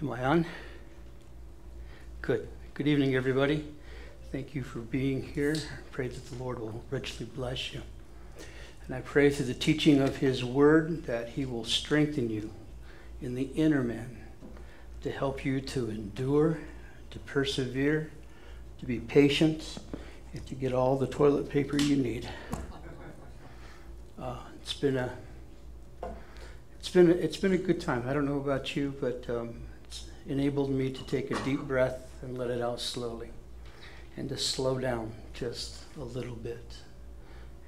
Am I on? Good. Good evening, everybody. Thank you for being here. I pray that the Lord will richly bless you. And I pray through the teaching of His Word that He will strengthen you in the inner man to help you to endure, to persevere, to be patient, and to get all the toilet paper you need. Uh, it's been a it's been a, it's been a good time. I don't know about you, but um, enabled me to take a deep breath and let it out slowly, and to slow down just a little bit.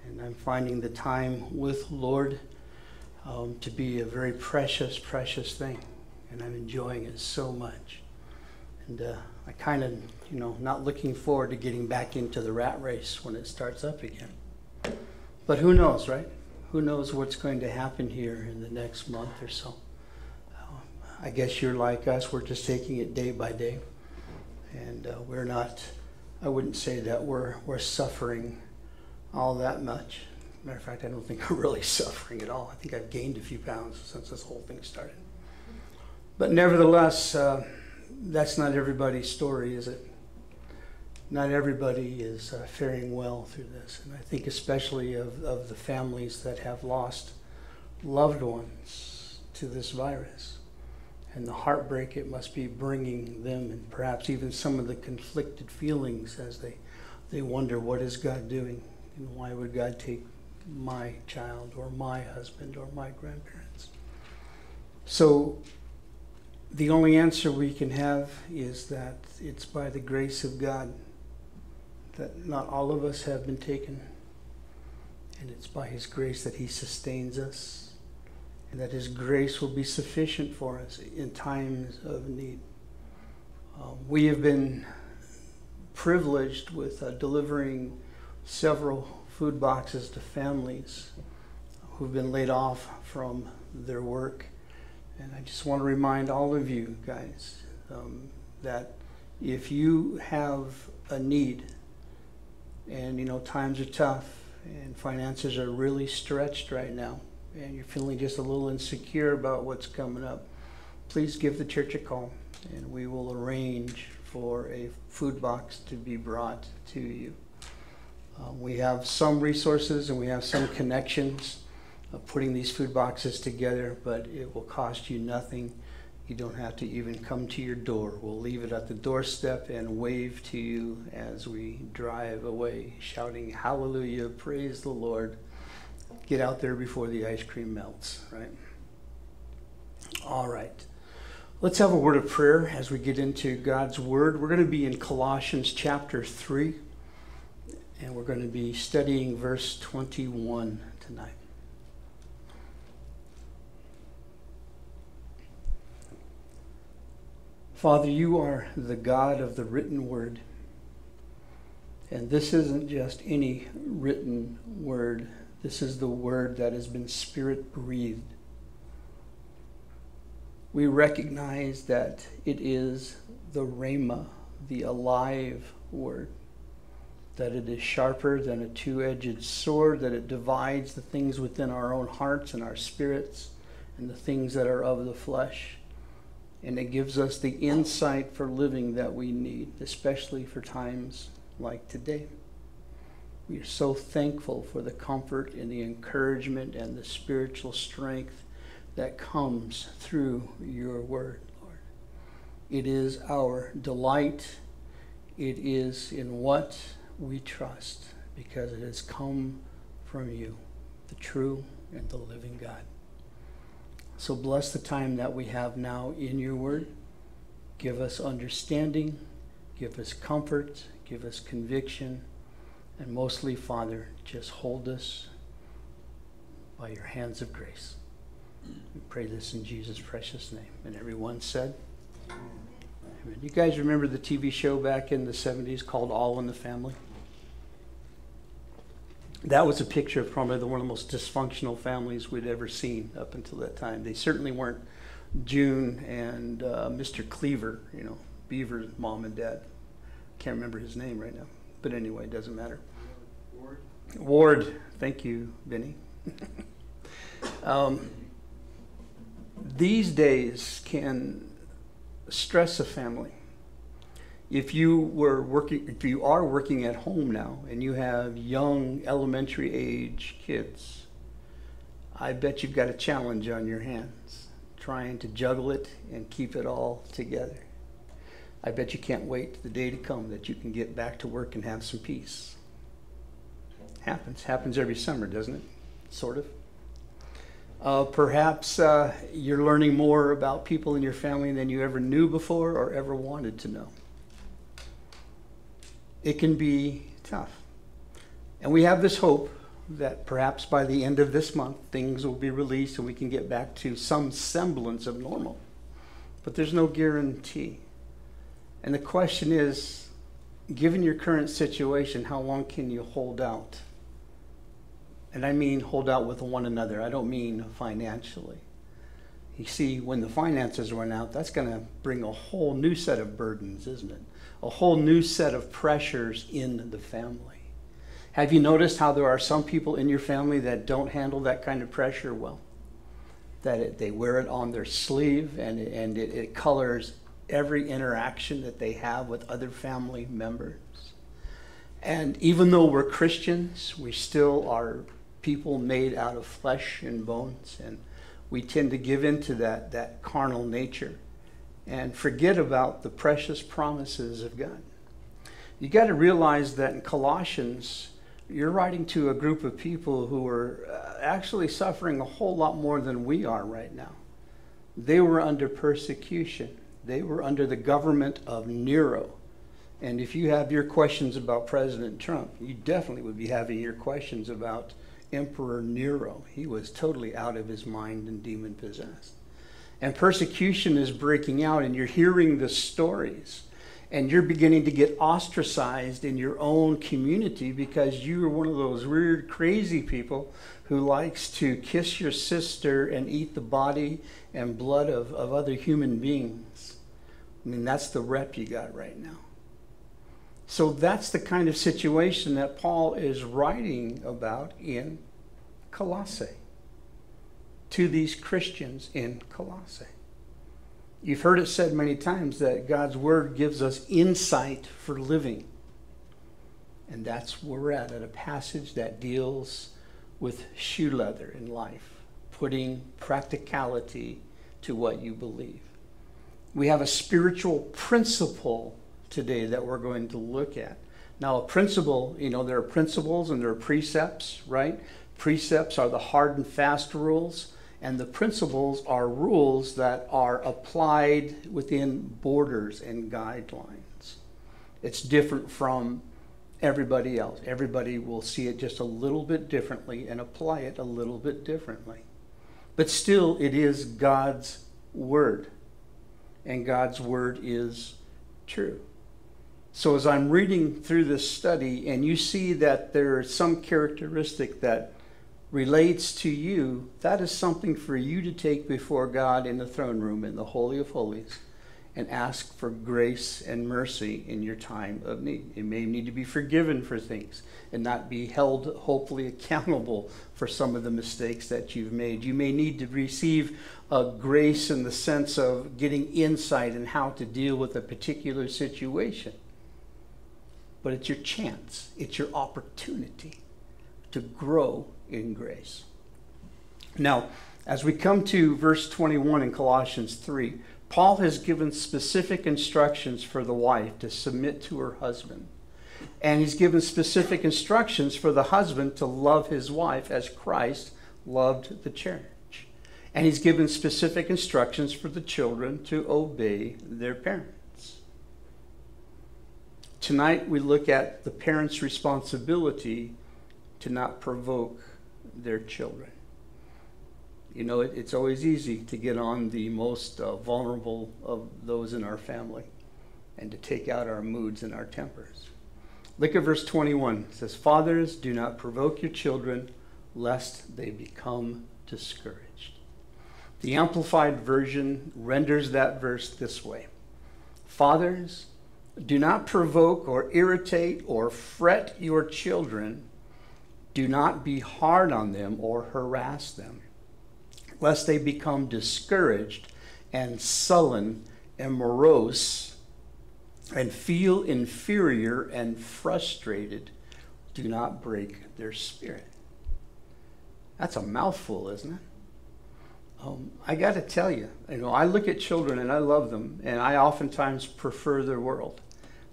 And I'm finding the time with Lord um, to be a very precious, precious thing, and I'm enjoying it so much. And uh, I kind of, you know, not looking forward to getting back into the rat race when it starts up again. But who knows, right? Who knows what's going to happen here in the next month or so? I guess you're like us, we're just taking it day by day. And uh, we're not, I wouldn't say that we're, we're suffering all that much. Matter of fact, I don't think we're really suffering at all. I think I've gained a few pounds since this whole thing started. But nevertheless, uh, that's not everybody's story, is it? Not everybody is uh, faring well through this. And I think especially of, of the families that have lost loved ones to this virus and the heartbreak it must be bringing them and perhaps even some of the conflicted feelings as they, they wonder what is God doing and why would God take my child or my husband or my grandparents. So the only answer we can have is that it's by the grace of God that not all of us have been taken. And it's by His grace that He sustains us, and that His grace will be sufficient for us in times of need. Um, we have been privileged with uh, delivering several food boxes to families who've been laid off from their work. And I just want to remind all of you guys um, that if you have a need, and you know times are tough, and finances are really stretched right now, and you're feeling just a little insecure about what's coming up, please give the church a call, and we will arrange for a food box to be brought to you. Uh, we have some resources and we have some connections of putting these food boxes together, but it will cost you nothing. You don't have to even come to your door. We'll leave it at the doorstep and wave to you as we drive away, shouting, Hallelujah, praise the Lord. Get out there before the ice cream melts, right? All right. Let's have a word of prayer as we get into God's Word. We're going to be in Colossians chapter 3, and we're going to be studying verse 21 tonight. Father, you are the God of the written word. And this isn't just any written word, this is the word that has been spirit breathed. We recognize that it is the Rhema, the alive word, that it is sharper than a two edged sword, that it divides the things within our own hearts and our spirits and the things that are of the flesh and it gives us the insight for living that we need, especially for times like today. We are so thankful for the comfort and the encouragement and the spiritual strength that comes through your word, Lord. It is our delight. It is in what we trust because it has come from you, the true and the living God. So bless the time that we have now in your word. Give us understanding, give us comfort, give us conviction, and mostly, Father, just hold us by your hands of grace. We pray this in Jesus' precious name. And everyone said, Amen. You guys remember the TV show back in the 70s called All in the Family? that was a picture of probably the, one of the most dysfunctional families we'd ever seen up until that time. They certainly weren't June and uh, Mr. Cleaver, you know, Beaver's mom and dad. Can't remember his name right now, but anyway, it doesn't matter. Ward. Ward, thank you, Benny. um, these days can stress a family. If you were working, if you are working at home now and you have young elementary age kids, I bet you've got a challenge on your hands trying to juggle it and keep it all together. I bet you can't wait the day to come that you can get back to work and have some peace. Happens. Happens every summer, doesn't it? Sort of. Uh, perhaps uh, you're learning more about people in your family than you ever knew before or ever wanted to know. It can be tough. And we have this hope that perhaps by the end of this month, things will be released and we can get back to some semblance of normal. But there's no guarantee. And the question is given your current situation, how long can you hold out? And I mean hold out with one another. I don't mean financially. You see, when the finances run out, that's going to bring a whole new set of burdens, isn't it? A whole new set of pressures in the family. Have you noticed how there are some people in your family that don't handle that kind of pressure well? That it, they wear it on their sleeve and, and it, it colors every interaction that they have with other family members. And even though we're Christians, we still are people made out of flesh and bones, and we tend to give into that, that carnal nature and forget about the precious promises of God. You got to realize that in Colossians, you're writing to a group of people who are uh, actually suffering a whole lot more than we are right now. They were under persecution, they were under the government of Nero. And if you have your questions about President Trump, you definitely would be having your questions about Emperor Nero. He was totally out of his mind and demon possessed. And persecution is breaking out, and you're hearing the stories. And you're beginning to get ostracized in your own community because you are one of those weird, crazy people who likes to kiss your sister and eat the body and blood of, of other human beings. I mean, that's the rep you got right now. So that's the kind of situation that Paul is writing about in Colossae to these Christians in Colossae. You've heard it said many times that God's Word gives us insight for living. And that's where we're at, at a passage that deals with shoe leather in life, putting practicality to what you believe. We have a spiritual principle today that we're going to look at. Now, a principle, you know, there are principles and there are precepts, right? Precepts are the hard and fast rules, and the principles are rules that are applied within borders and guidelines. It's different from everybody else. Everybody will see it just a little bit differently and apply it a little bit differently. But still, it is God's Word, and God's Word is true. So as I'm reading through this study and you see that there is some characteristic that relates to you, that is something for you to take before God in the throne room in the Holy of Holies and ask for grace and mercy in your time of need. You may need to be forgiven for things and not be held hopefully accountable for some of the mistakes that you've made. You may need to receive a grace in the sense of getting insight in how to deal with a particular situation but it's your chance, it's your opportunity to grow in grace. Now, as we come to verse 21 in Colossians 3, Paul has given specific instructions for the wife to submit to her husband. And he's given specific instructions for the husband to love his wife as Christ loved the church. And he's given specific instructions for the children to obey their parents. Tonight we look at the parents' responsibility to not provoke their children. You know, it, it's always easy to get on the most uh, vulnerable of those in our family and to take out our moods and our tempers. Look at verse 21. It says, Fathers, do not provoke your children, lest they become discouraged. The Amplified Version renders that verse this way Fathers, do not provoke or irritate or fret your children. Do not be hard on them or harass them, lest they become discouraged and sullen and morose and feel inferior and frustrated do not break their spirit. That's a mouthful, isn't it? Um, I got to tell you, you know, I look at children and I love them, and I oftentimes prefer their world.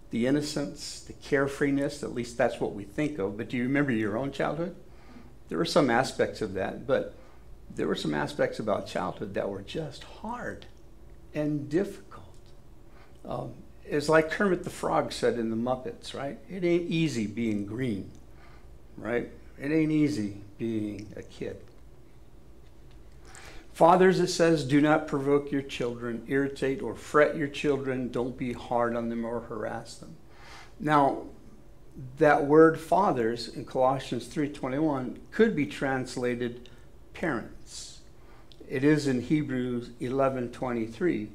The innocence, the carefreeness, at least that's what we think of. But do you remember your own childhood? There were some aspects of that, but there were some aspects about childhood that were just hard and difficult. Um, it's like Kermit the Frog said in the Muppets, right? It ain't easy being green, right? It ain't easy being a kid. Fathers, it says, do not provoke your children, irritate or fret your children, don't be hard on them or harass them. Now, that word fathers in Colossians 3:21 could be translated parents. It is in Hebrews 11:23.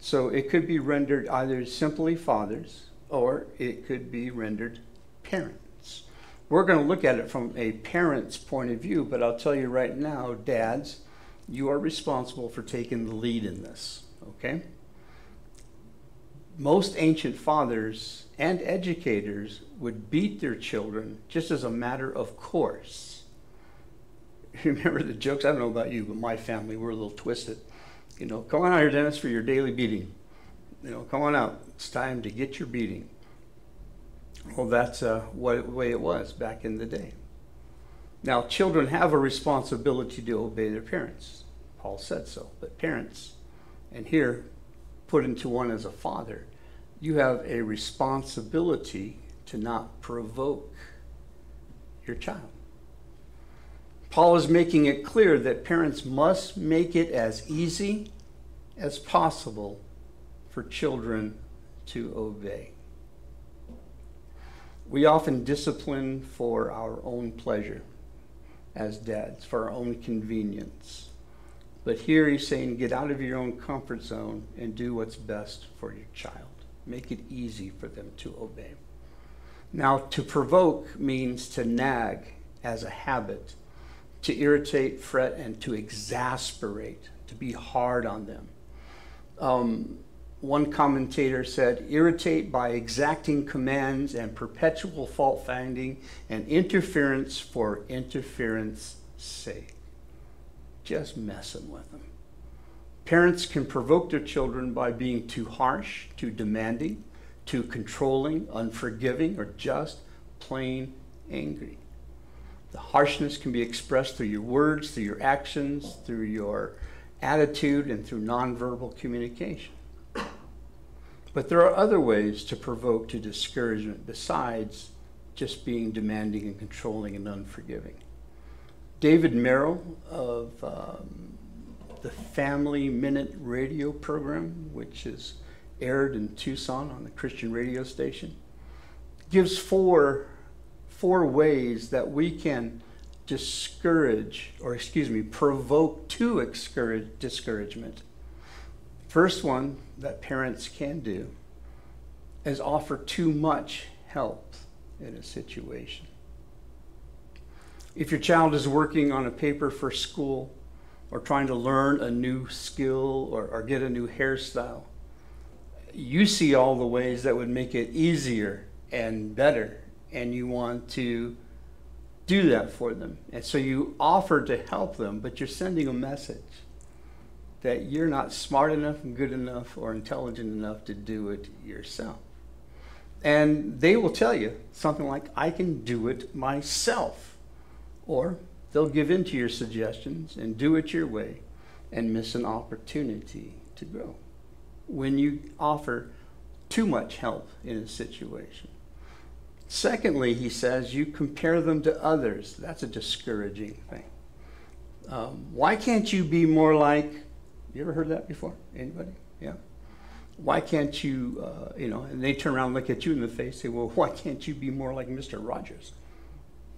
So it could be rendered either simply fathers or it could be rendered parents. We're going to look at it from a parent's point of view, but I'll tell you right now, dads, you are responsible for taking the lead in this, okay? Most ancient fathers and educators would beat their children just as a matter of course. Remember the jokes? I don't know about you, but my family, we're a little twisted. You know, come on out here, Dennis, for your daily beating. You know, come on out. It's time to get your beating. Well, that's uh, what way it was back in the day. Now, children have a responsibility to obey their parents. Paul said so. But parents, and here put into one as a father, you have a responsibility to not provoke your child. Paul is making it clear that parents must make it as easy as possible for children to obey. We often discipline for our own pleasure as dads, for our own convenience. But here he's saying, get out of your own comfort zone and do what's best for your child. Make it easy for them to obey. Now, to provoke means to nag as a habit, to irritate, fret, and to exasperate, to be hard on them. Um, one commentator said, irritate by exacting commands and perpetual fault finding and interference for interference sake. Just messing with them. Parents can provoke their children by being too harsh, too demanding, too controlling, unforgiving, or just plain angry. The harshness can be expressed through your words, through your actions, through your attitude, and through nonverbal communication. But there are other ways to provoke to discouragement besides just being demanding and controlling and unforgiving. David Merrill of um, the Family Minute radio program, which is aired in Tucson on the Christian radio station, gives four, four ways that we can discourage, or excuse me, provoke to discourage, discouragement. First one that parents can do is offer too much help in a situation. If your child is working on a paper for school or trying to learn a new skill or, or get a new hairstyle, you see all the ways that would make it easier and better, and you want to do that for them. And so you offer to help them, but you're sending a message that you're not smart enough and good enough or intelligent enough to do it yourself. And they will tell you something like, I can do it myself. Or they'll give in to your suggestions and do it your way and miss an opportunity to grow when you offer too much help in a situation. Secondly, he says, you compare them to others. That's a discouraging thing. Um, why can't you be more like, you ever heard that before? Anybody? Yeah? Why can't you, uh, you know, and they turn around and look at you in the face, say, well, why can't you be more like Mr. Rogers?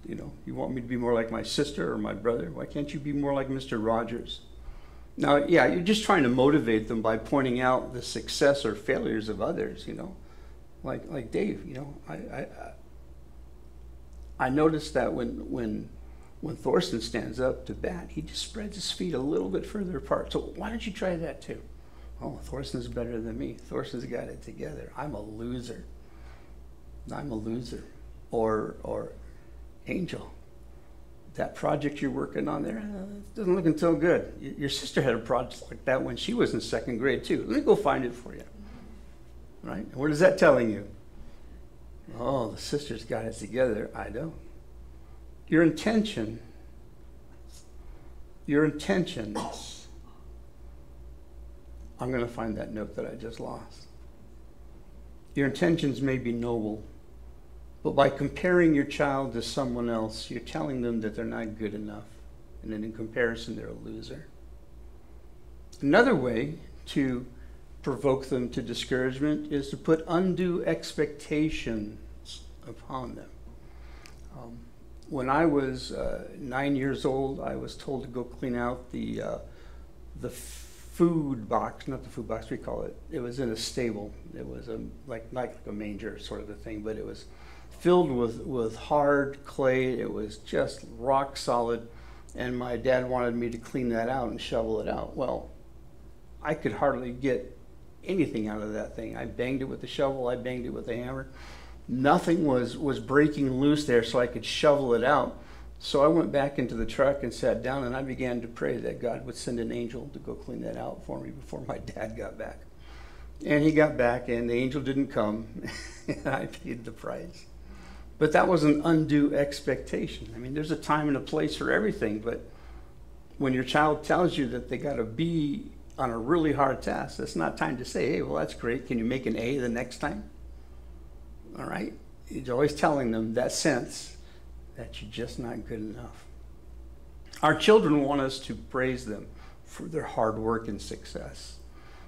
You know, you want me to be more like my sister or my brother? Why can't you be more like Mr. Rogers? Now, yeah, you're just trying to motivate them by pointing out the success or failures of others, you know. Like, like Dave, you know, I, I, I noticed that when, when, when Thorsten stands up to bat, he just spreads his feet a little bit further apart. So why don't you try that too? Oh, Thorson's better than me. Thorson's got it together. I'm a loser. I'm a loser. Or, or Angel, that project you're working on there uh, doesn't look so good. Your sister had a project like that when she was in second grade too. Let me go find it for you. Right? And what is that telling you? Oh, the sister's got it together. I don't. Your intention, your intentions. I'm going to find that note that I just lost. Your intentions may be noble, but by comparing your child to someone else, you're telling them that they're not good enough. And then in comparison, they're a loser. Another way to provoke them to discouragement is to put undue expectations upon them. When I was uh, nine years old, I was told to go clean out the uh, the food box, not the food box we call it. It was in a stable. It was a like like a manger sort of a thing, but it was filled with with hard clay. It was just rock solid, and my dad wanted me to clean that out and shovel it out. Well, I could hardly get anything out of that thing. I banged it with the shovel. I banged it with the hammer. Nothing was was breaking loose there, so I could shovel it out. So I went back into the truck and sat down, and I began to pray that God would send an angel to go clean that out for me before my dad got back. And he got back, and the angel didn't come, and I paid the price. But that was an undue expectation. I mean, there's a time and a place for everything, but when your child tells you that they got to be on a really hard test, that's not time to say, hey, well, that's great. Can you make an A the next time? All right? You're always telling them that sense that you're just not good enough. Our children want us to praise them for their hard work and success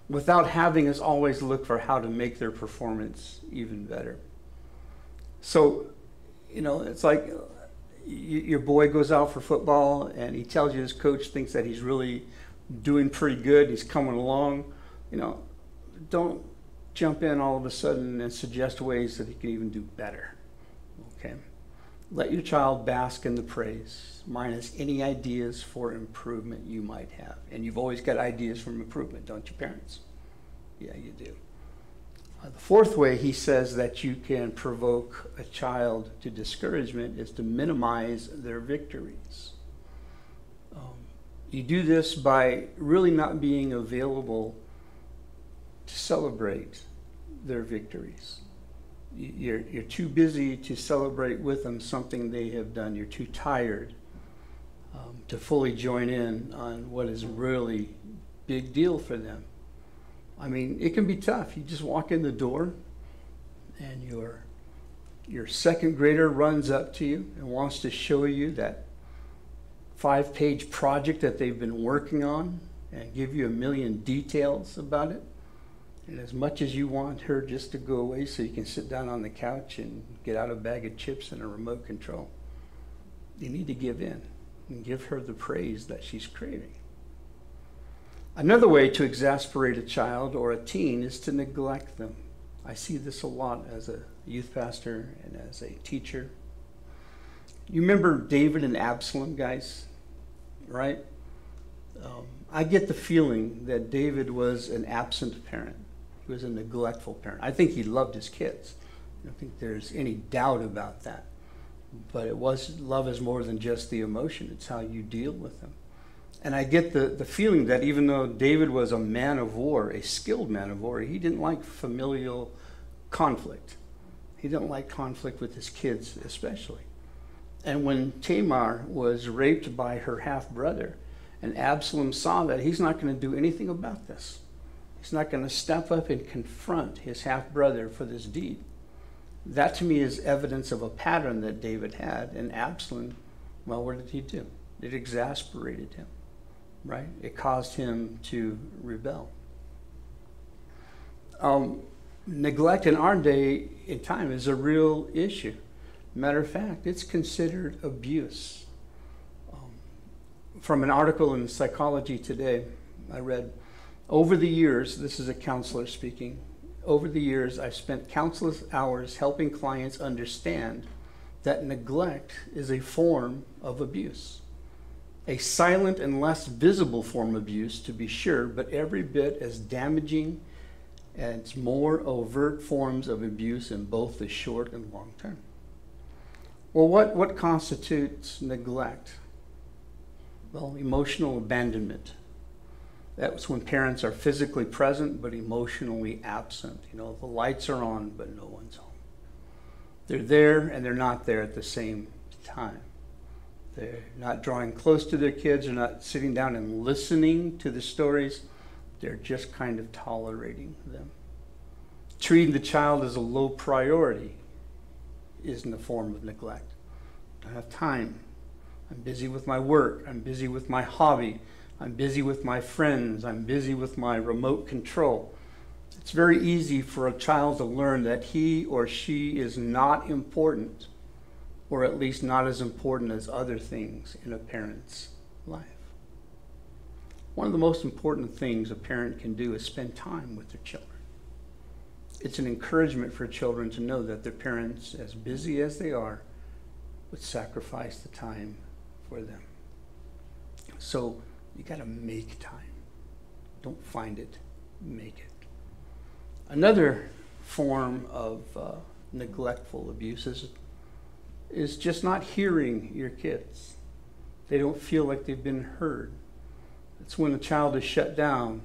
without having us always look for how to make their performance even better. So, you know, it's like your boy goes out for football and he tells you his coach thinks that he's really doing pretty good, he's coming along. You know, don't jump in all of a sudden and suggest ways that he can even do better. Okay? Let your child bask in the praise, minus any ideas for improvement you might have. And you've always got ideas for improvement, don't you, parents? Yeah, you do. Uh, the fourth way he says that you can provoke a child to discouragement is to minimize their victories. Um, you do this by really not being available to celebrate their victories. You're, you're too busy to celebrate with them something they have done. You're too tired um, to fully join in on what is really big deal for them. I mean, it can be tough. You just walk in the door and your your second grader runs up to you and wants to show you that five page project that they've been working on and give you a million details about it. And as much as you want her just to go away so you can sit down on the couch and get out a bag of chips and a remote control, you need to give in and give her the praise that she's craving. Another way to exasperate a child or a teen is to neglect them. I see this a lot as a youth pastor and as a teacher. You remember David and Absalom, guys, right? Um, I get the feeling that David was an absent parent. He was a neglectful parent. I think he loved his kids. I don't think there's any doubt about that. But it was love is more than just the emotion, it's how you deal with them. And I get the, the feeling that even though David was a man of war, a skilled man of war, he didn't like familial conflict. He didn't like conflict with his kids, especially. And when Tamar was raped by her half brother, and Absalom saw that, he's not going to do anything about this. He's not going to step up and confront his half brother for this deed. That to me is evidence of a pattern that David had. And Absalom, well, what did he do? It exasperated him right? It caused him to rebel. Um, neglect in our day and time is a real issue. Matter of fact, it's considered abuse. Um, from an article in Psychology Today, I read over the years, this is a counselor speaking, over the years, I've spent countless hours helping clients understand that neglect is a form of abuse. A silent and less visible form of abuse, to be sure, but every bit as damaging as more overt forms of abuse in both the short and long term. Well, what, what constitutes neglect? Well, emotional abandonment. That's when parents are physically present but emotionally absent. You know, the lights are on but no one's home. They're there and they're not there at the same time. They're not drawing close to their kids, they're not sitting down and listening to the stories. They're just kind of tolerating them. Treating the child as a low priority isn't a form of neglect. I don't have time. I'm busy with my work. I'm busy with my hobby. I'm busy with my friends. I'm busy with my remote control. It's very easy for a child to learn that he or she is not important, or at least not as important as other things in a parent's life. One of the most important things a parent can do is spend time with their children. It's an encouragement for children to know that their parents, as busy as they are, would sacrifice the time for them. So you got to make time. Don't find it, make it. Another form of uh, neglectful abuse is, is just not hearing your kids. They don't feel like they've been heard. It's when a child is shut down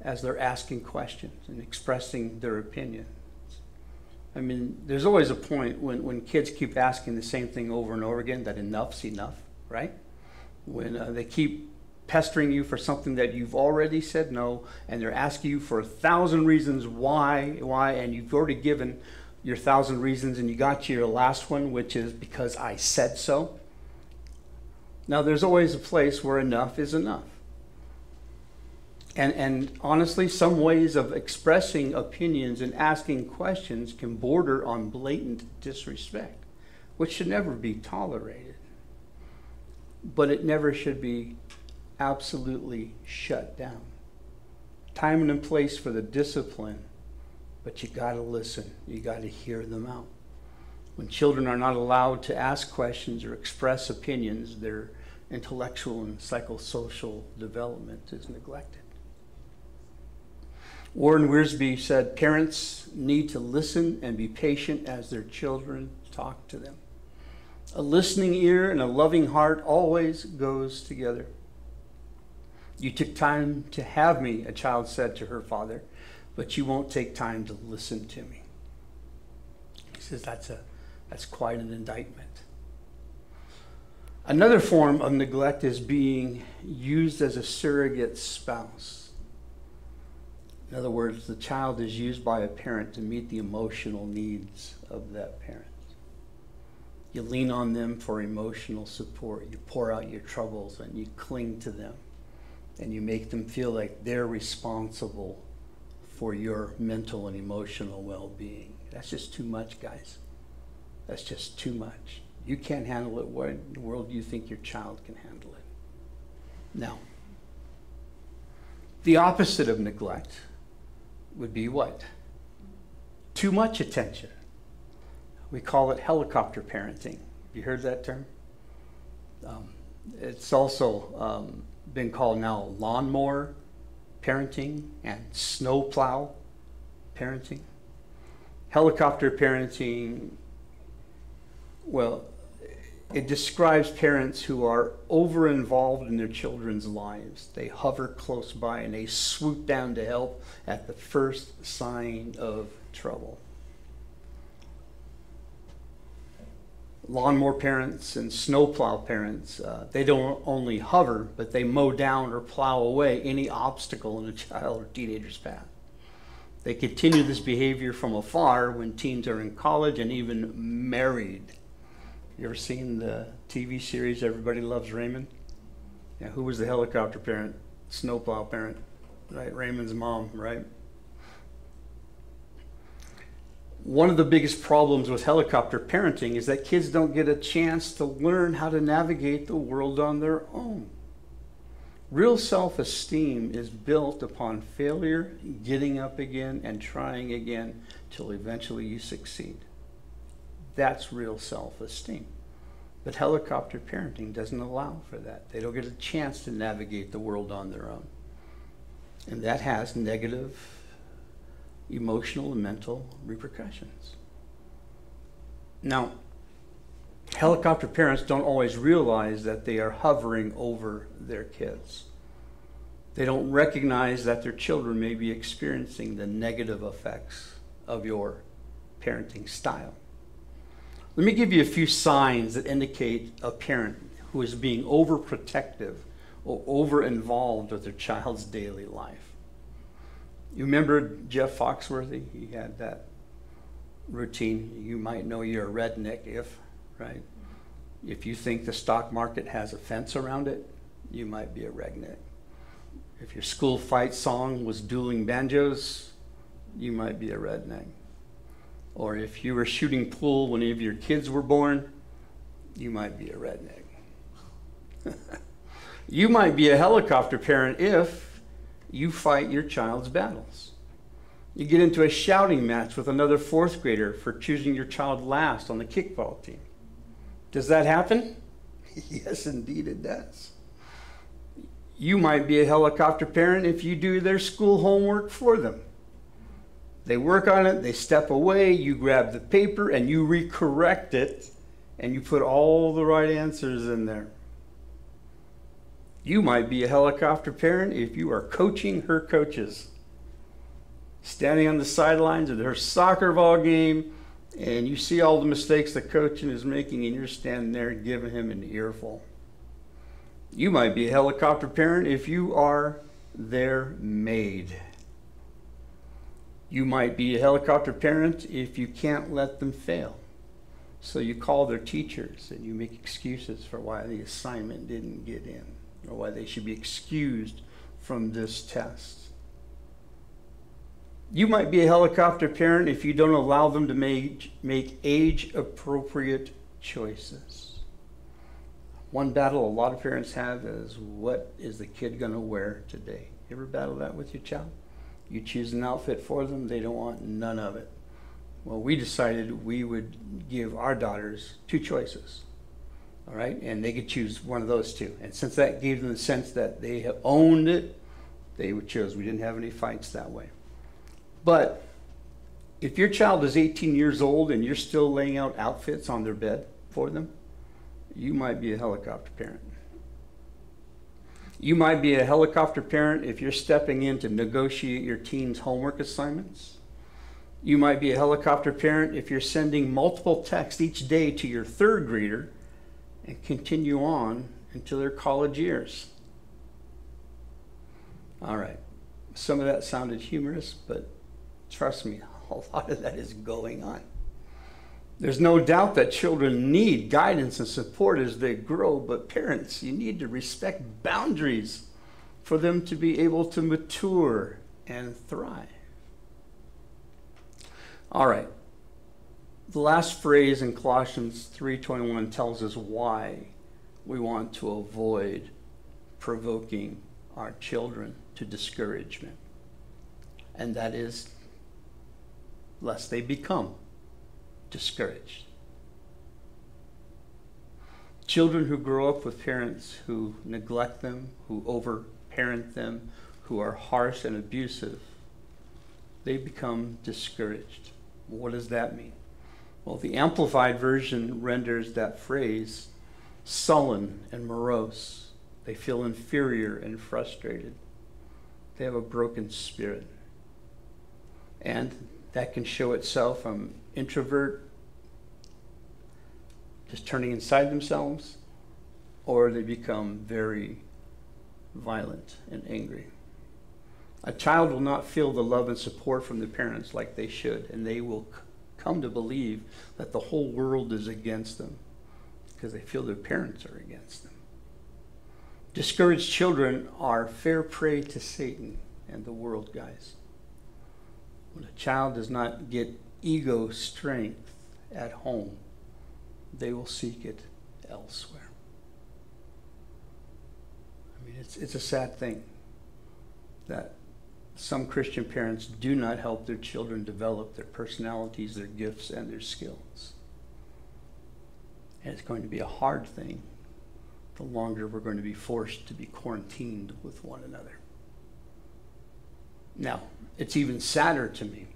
as they're asking questions and expressing their opinions. I mean, there's always a point when, when kids keep asking the same thing over and over again that enough's enough, right? When uh, they keep pestering you for something that you've already said no, and they're asking you for a thousand reasons why, why, and you've already given your thousand reasons, and you got to your last one, which is because I said so. Now, there's always a place where enough is enough. And, and honestly, some ways of expressing opinions and asking questions can border on blatant disrespect, which should never be tolerated. But it never should be absolutely shut down. Time and place for the discipline, but you got to listen. You got to hear them out. When children are not allowed to ask questions or express opinions, their intellectual and psychosocial development is neglected. Warren Wiersbe said parents need to listen and be patient as their children talk to them. A listening ear and a loving heart always goes together. You took time to have me, a child said to her father, but you won't take time to listen to me. He says that's, a, that's quite an indictment. Another form of neglect is being used as a surrogate spouse. In other words, the child is used by a parent to meet the emotional needs of that parent. You lean on them for emotional support. You pour out your troubles and you cling to them and you make them feel like they're responsible for your mental and emotional well being. That's just too much, guys. That's just too much. You can't handle it. What in the world do you think your child can handle it? No. The opposite of neglect would be what? Too much attention. We call it helicopter parenting. You heard that term? Um, it's also um, been called now lawnmower parenting and snowplow parenting. Helicopter parenting, well, it describes parents who are over involved in their children's lives. They hover close by and they swoop down to help at the first sign of trouble. Lawnmower parents and snowplow parents, uh, they don't only hover, but they mow down or plow away any obstacle in a child or teenager's path. They continue this behavior from afar when teens are in college and even married. You ever seen the TV series Everybody Loves Raymond? Yeah, who was the helicopter parent? Snowplow parent, right? Raymond's mom, right? One of the biggest problems with helicopter parenting is that kids don't get a chance to learn how to navigate the world on their own. Real self esteem is built upon failure, getting up again, and trying again till eventually you succeed. That's real self esteem. But helicopter parenting doesn't allow for that. They don't get a chance to navigate the world on their own. And that has negative emotional and mental repercussions. Now, helicopter parents don't always realize that they are hovering over their kids. They don't recognize that their children may be experiencing the negative effects of your parenting style. Let me give you a few signs that indicate a parent who is being overprotective or over involved with their child's daily life. You remember Jeff Foxworthy? He had that routine. You might know you're a redneck if, right? If you think the stock market has a fence around it, you might be a redneck. If your school fight song was dueling banjos, you might be a redneck. Or if you were shooting pool when any of your kids were born, you might be a redneck. you might be a helicopter parent if you fight your child's battles. You get into a shouting match with another fourth grader for choosing your child last on the kickball team. Does that happen? yes, indeed it does. You might be a helicopter parent if you do their school homework for them. They work on it, they step away, you grab the paper and you recorrect it and you put all the right answers in there. You might be a helicopter parent if you are coaching her coaches. Standing on the sidelines of her soccer ball game, and you see all the mistakes the coaching is making, and you're standing there giving him an earful. You might be a helicopter parent if you are their maid. You might be a helicopter parent if you can't let them fail. So you call their teachers and you make excuses for why the assignment didn't get in or why they should be excused from this test. You might be a helicopter parent if you don't allow them to make, make age appropriate choices. One battle a lot of parents have is what is the kid going to wear today? You ever battle that with your child? You choose an outfit for them, they don't want none of it. Well, we decided we would give our daughters two choices, all right? And they could choose one of those two. And since that gave them the sense that they have owned it, they would choose. We didn't have any fights that way. But if your child is 18 years old and you're still laying out outfits on their bed for them, you might be a helicopter parent. You might be a helicopter parent if you're stepping in to negotiate your teen's homework assignments. You might be a helicopter parent if you're sending multiple texts each day to your third grader and continue on into their college years. All right. Some of that sounded humorous, but trust me, a lot of that is going on. There's no doubt that children need guidance and support as they grow, but parents, you need to respect boundaries for them to be able to mature and thrive. All right. The last phrase in Colossians 3:21 tells us why we want to avoid provoking our children to discouragement. And that is lest they become discouraged. Children who grow up with parents who neglect them, who overparent them, who are harsh and abusive, they become discouraged. What does that mean? Well, the Amplified Version renders that phrase sullen and morose. They feel inferior and frustrated. They have a broken spirit. And that can show itself from introvert, just turning inside themselves, or they become very violent and angry. A child will not feel the love and support from the parents like they should, and they will come to believe that the whole world is against them because they feel their parents are against them. Discouraged children are fair prey to Satan and the world, guys. When a child does not get ego strength at home, they will seek it elsewhere. I mean, it's, it's a sad thing that some Christian parents do not help their children develop their personalities, their gifts, and their skills. And it's going to be a hard thing the longer we're going to be forced to be quarantined with one another. Now, it's even sadder to me.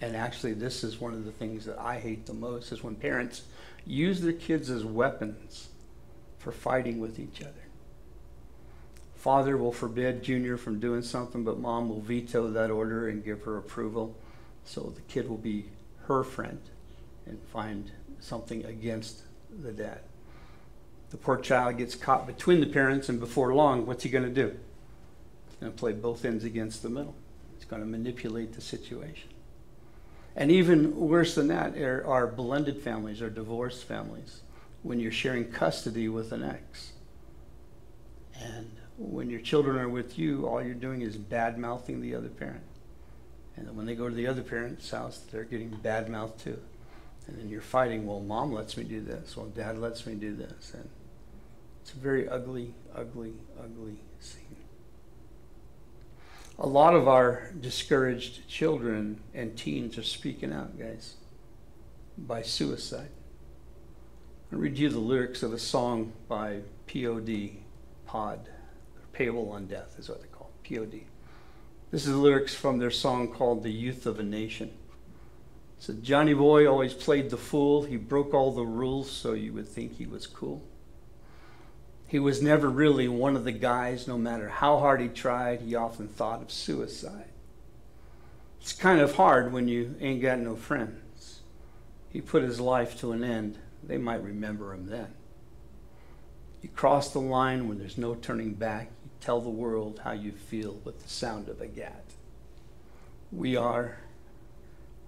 And actually, this is one of the things that I hate the most is when parents use their kids as weapons for fighting with each other. Father will forbid Junior from doing something, but mom will veto that order and give her approval. So the kid will be her friend and find something against the dad. The poor child gets caught between the parents, and before long, what's he going to do? He's going to play both ends against the middle. He's going to manipulate the situation. And even worse than that are, are blended families or divorced families when you're sharing custody with an ex. And when your children are with you, all you're doing is bad mouthing the other parent. And then when they go to the other parent's house, they're getting bad mouthed too. And then you're fighting, well, mom lets me do this, well, dad lets me do this. And it's a very ugly, ugly, ugly scene. A lot of our discouraged children and teens are speaking out, guys, by suicide. I'll read you the lyrics of a song by POD, POD, Payable on Death is what they call it, POD. This is lyrics from their song called The Youth of a Nation. Said, Johnny Boy always played the fool. He broke all the rules so you would think he was cool. He was never really one of the guys, no matter how hard he tried, he often thought of suicide. It's kind of hard when you ain't got no friends. He put his life to an end. They might remember him then. You cross the line when there's no turning back. Tell the world how you feel with the sound of a gat. We are,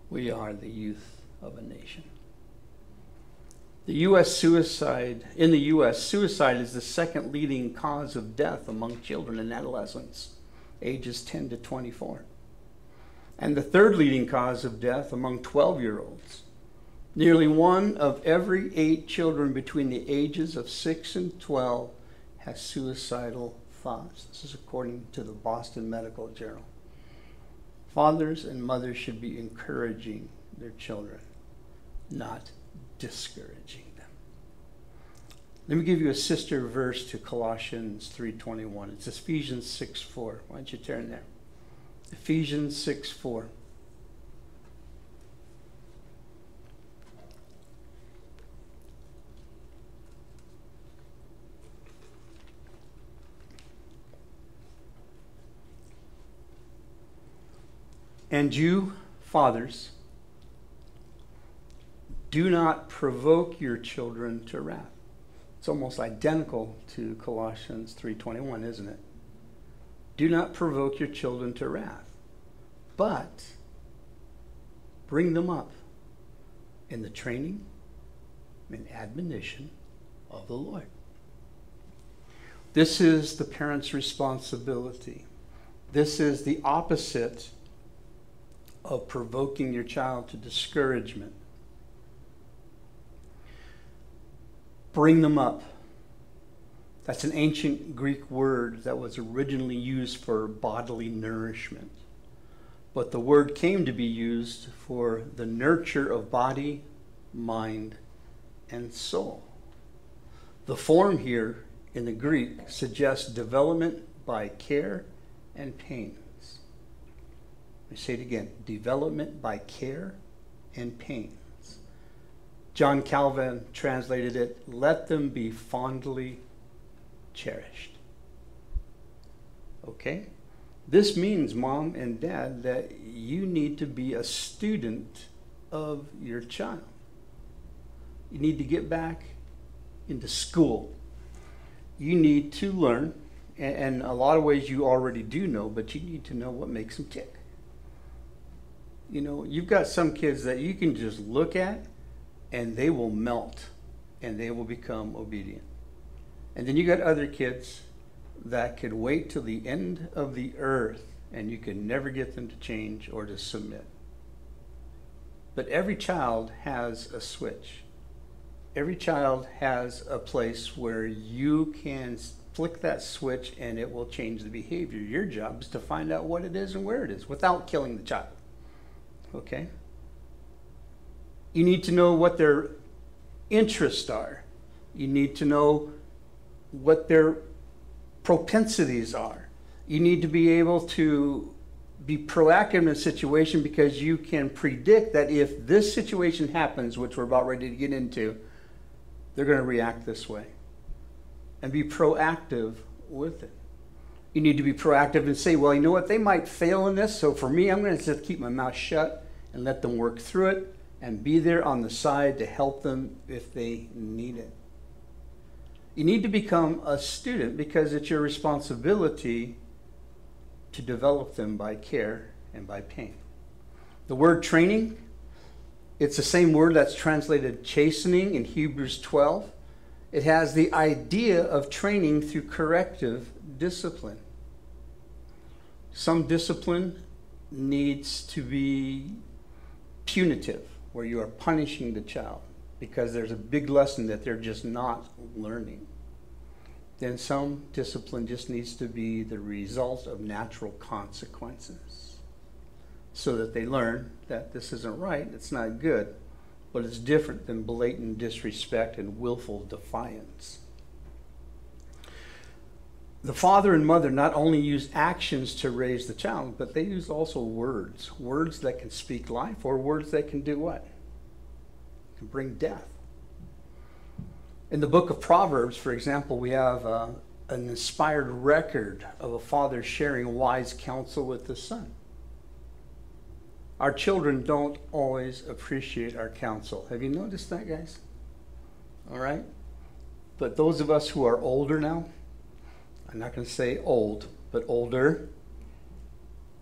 we are the youth of a nation. The U.S. suicide, in the U.S., suicide is the second leading cause of death among children and adolescents, ages 10 to 24. And the third leading cause of death among 12 year olds. Nearly one of every eight children between the ages of 6 and 12 has suicidal thoughts. This is according to the Boston Medical Journal. Fathers and mothers should be encouraging their children, not discouraging them. Let me give you a sister verse to Colossians 3:21. It's Ephesians 6:4. Why don't you turn there? Ephesians 6:4. And you, fathers, do not provoke your children to wrath. It's almost identical to Colossians 3:21, isn't it? Do not provoke your children to wrath, but bring them up in the training and admonition of the Lord. This is the parent's responsibility. This is the opposite of provoking your child to discouragement. bring them up. That's an ancient Greek word that was originally used for bodily nourishment. But the word came to be used for the nurture of body, mind, and soul. The form here in the Greek suggests development by care and pains. I say it again development by care and pains. John Calvin translated it, let them be fondly cherished. Okay? This means, mom and dad, that you need to be a student of your child. You need to get back into school. You need to learn, and a lot of ways you already do know, but you need to know what makes them tick. You know, you've got some kids that you can just look at and they will melt and they will become obedient. And then you got other kids that could wait till the end of the earth and you can never get them to change or to submit. But every child has a switch. Every child has a place where you can flick that switch and it will change the behavior. Your job is to find out what it is and where it is without killing the child. Okay? You need to know what their interests are. You need to know what their propensities are. You need to be able to be proactive in a situation because you can predict that if this situation happens, which we're about ready to get into, they're going to react this way. And be proactive with it. You need to be proactive and say, well, you know what, they might fail in this, so for me, I'm going to just keep my mouth shut and let them work through it and be there on the side to help them if they need it. You need to become a student because it's your responsibility to develop them by care and by pain. The word training, it's the same word that's translated chastening in Hebrews 12. It has the idea of training through corrective discipline. Some discipline needs to be punitive, where you are punishing the child because there's a big lesson that they're just not learning then some discipline just needs to be the result of natural consequences so that they learn that this isn't right, it's not good, but it's different than blatant disrespect and willful defiance. The father and mother not only use actions to raise the child, but they use also words. Words that can speak life or words that can do what? Can bring death. In the book of Proverbs, for example, we have uh, an inspired record of a father sharing wise counsel with his son. Our children don't always appreciate our counsel. Have you noticed that, guys? All right? But those of us who are older now, I'm not going to say old, but older,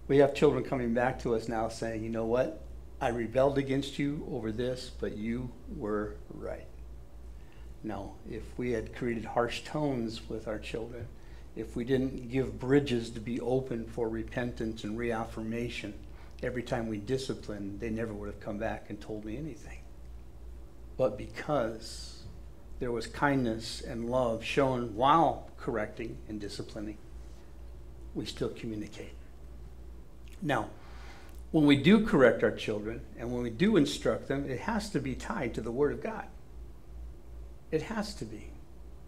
we have children coming back to us now saying, you know what? I rebelled against you over this, but you were right. No, if we had created harsh tones with our children, if we didn't give bridges to be open for repentance and reaffirmation every time we disciplined, they never would have come back and told me anything. But because there was kindness and love shown while correcting and disciplining, we still communicate. Now, when we do correct our children and when we do instruct them, it has to be tied to the Word of God. It has to be,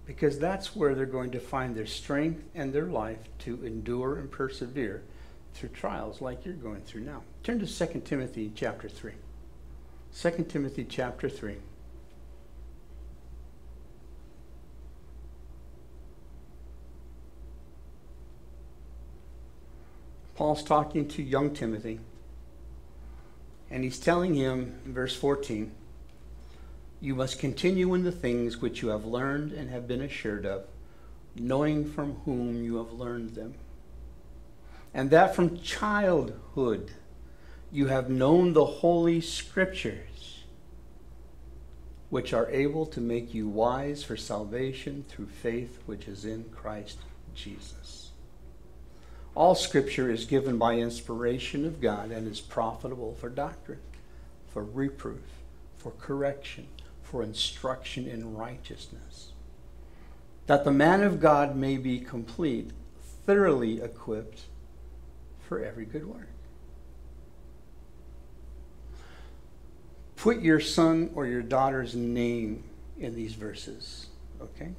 because that's where they're going to find their strength and their life to endure and persevere through trials like you're going through now. Turn to 2 Timothy chapter 3. 2 Timothy chapter 3. Paul's talking to young Timothy, and he's telling him verse 14 you must continue in the things which you have learned and have been assured of, knowing from whom you have learned them. And that from childhood you have known the Holy Scriptures, which are able to make you wise for salvation through faith which is in Christ Jesus. All Scripture is given by inspiration of God and is profitable for doctrine, for reproof, for correction for instruction in righteousness, that the man of God may be complete, thoroughly equipped for every good work. Put your son or your daughter's name in these verses, okay?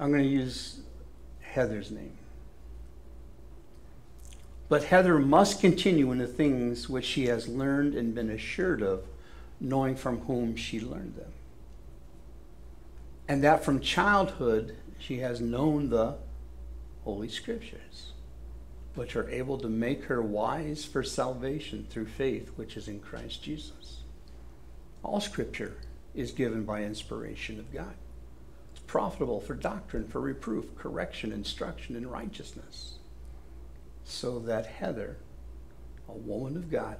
I'm going to use Heather's name. But Heather must continue in the things which she has learned and been assured of knowing from whom she learned them. And that from childhood she has known the Holy Scriptures, which are able to make her wise for salvation through faith which is in Christ Jesus. All Scripture is given by inspiration of God. Profitable for doctrine, for reproof, correction, instruction in righteousness, so that Heather, a woman of God,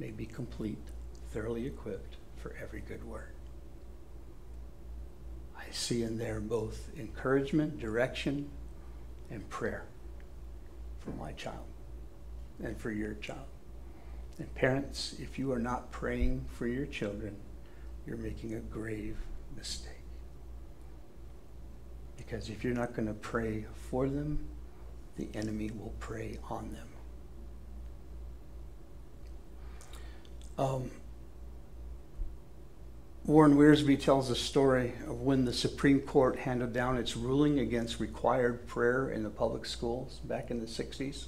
may be complete thoroughly equipped for every good work. I see in there both encouragement, direction, and prayer for my child and for your child. And parents, if you are not praying for your children, you're making a grave mistake. Because if you're not going to pray for them, the enemy will prey on them. Um, Warren Wiersbe tells a story of when the Supreme Court handed down its ruling against required prayer in the public schools back in the 60s.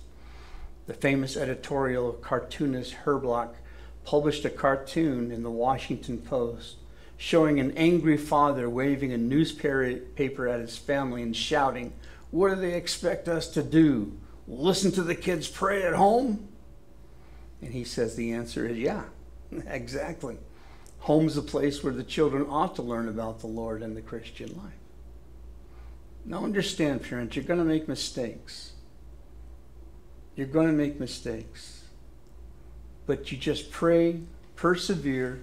The famous editorial cartoonist Herblock published a cartoon in the Washington Post showing an angry father waving a newspaper at his family and shouting, What do they expect us to do? Listen to the kids pray at home? And he says the answer is yeah, exactly. Home's a place where the children ought to learn about the Lord and the Christian life. Now, understand, parents, you're going to make mistakes. You're going to make mistakes. But you just pray, persevere,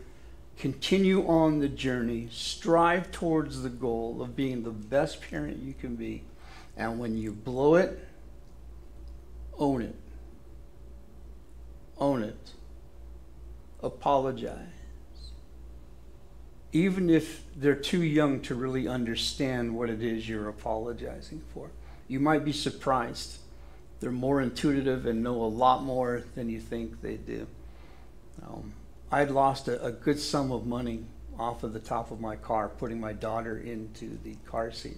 continue on the journey, strive towards the goal of being the best parent you can be. And when you blow it, own it. Own it. Apologize even if they're too young to really understand what it is you're apologizing for. You might be surprised. They're more intuitive and know a lot more than you think they do. Um, I'd lost a, a, good sum of money off of the top of my car putting my daughter into the car seat.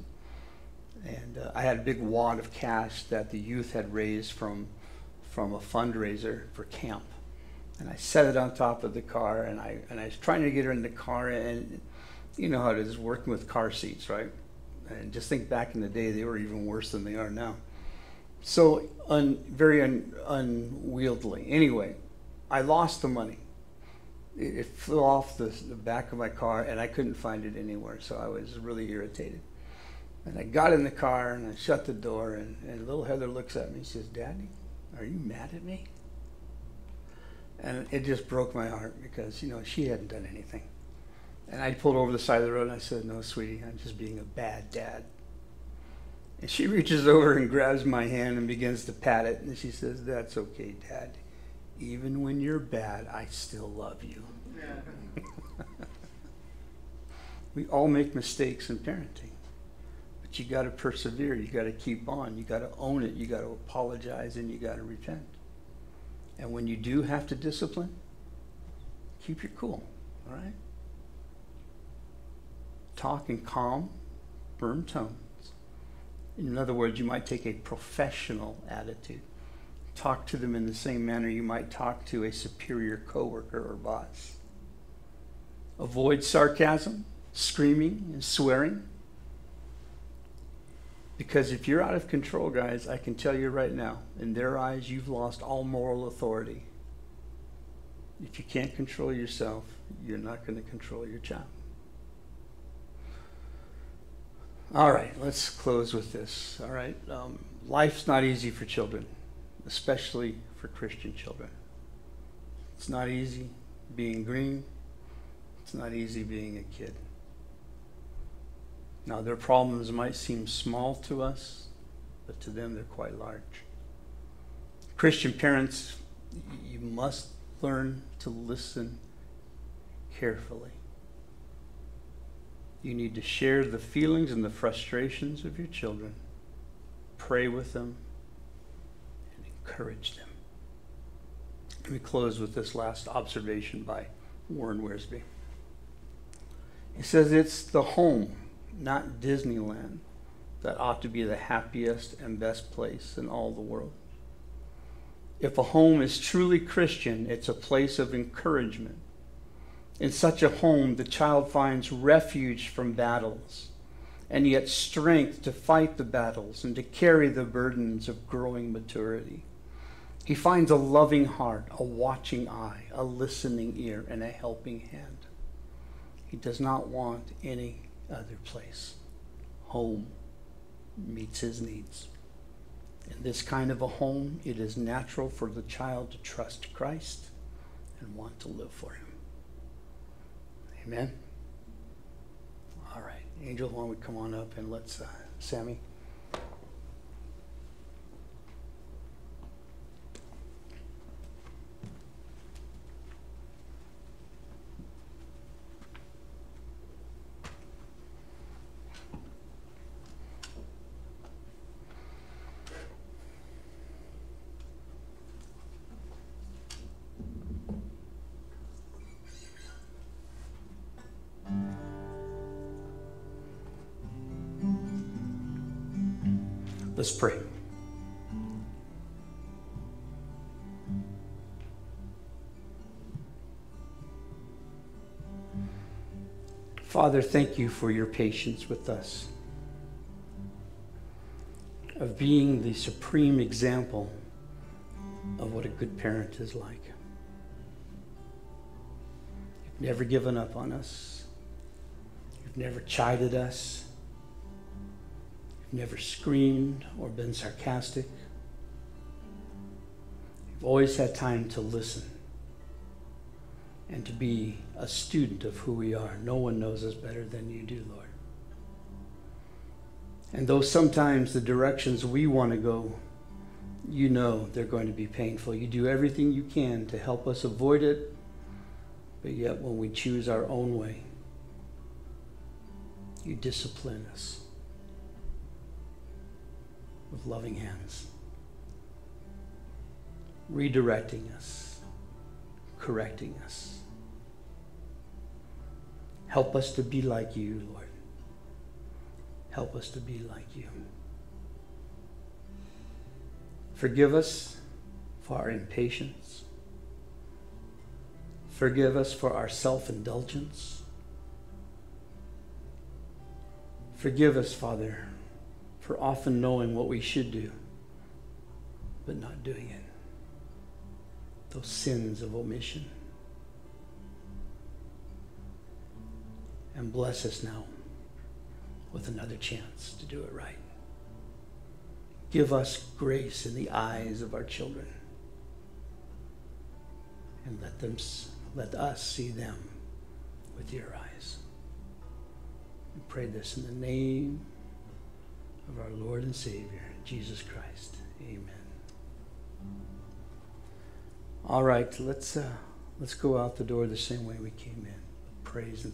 And uh, I had a big wad of cash that the youth had raised from, from a fundraiser for camp and I set it on top of the car, and I and I was trying to get her in the car, and you know how it is working with car seats, right? And just think back in the day, they were even worse than they are now. So un, very un, unwieldy. Anyway, I lost the money. It, flew off the, the back of my car, and I couldn't find it anywhere. So I was really irritated. And I got in the car and I shut the door, and, and little Heather looks at me and says, Daddy, are you mad at me? And it just broke my heart because, you know, she hadn't done anything. And I pulled over the side of the road and I said, No, sweetie, I'm just being a bad dad. And she reaches over and grabs my hand and begins to pat it. And she says, That's okay, Dad. Even when you're bad, I still love you. Yeah. we all make mistakes in parenting. But you got to persevere. You got to keep on. You got to own it. You got to apologize and you got to repent. And when you do have to discipline, keep your cool, all right? Talk in calm, firm tones. In other words, you might take a professional attitude. Talk to them in the same manner you might talk to a superior coworker or boss. Avoid sarcasm, screaming, and swearing. Because if you're out of control, guys, I can tell you right now, in their eyes, you've lost all moral authority. If you can't control yourself, you're not going to control your child. All right, let's close with this. All right, um, life's not easy for children, especially for Christian children. It's not easy being green, it's not easy being a kid. Now, their problems might seem small to us, but to them they're quite large. Christian parents, you must learn to listen carefully. You need to share the feelings and the frustrations of your children, pray with them, encourage them. Let me close with this last observation by Warren Wiersbe. He says it's the home not Disneyland, that ought to be the happiest and best place in all the world. If a home is truly Christian, it's a place of encouragement. In such a home, the child finds refuge from battles and yet strength to fight the battles and to carry the burdens of growing maturity. He finds a loving heart, a watching eye, a listening ear, and a helping hand. He does not want any other place. Home meets his needs. In this kind of a home, it is natural for the child to trust Christ and want to live for him. Amen? All right. Angel, why don't we come on up and let's, uh, Sammy? Let's pray. Father, thank you for your patience with us, of being the supreme example of what a good parent is like. You've never given up on us, you've never chided us, you've never screamed or been sarcastic. You've always had time to listen and to be a student of who we are. No one knows us better than you do, Lord. And though sometimes the directions we want to go, you know they're going to be painful. You do everything you can to help us avoid it, but yet when we choose our own way, you discipline us with loving hands, redirecting us, correcting us. Help us to be like you, Lord. Help us to be like you. Forgive us for our impatience. Forgive us for our self indulgence. Forgive us, Father, for often knowing what we should do, but not doing it. Those sins of omission. and bless us now with another chance to do it right. Give us grace in the eyes of our children and let them let us see them with your eyes. We pray this in the name of our Lord and Savior, Jesus Christ. Amen. All right, let's uh, let's go out the door the same way we came in. Praise and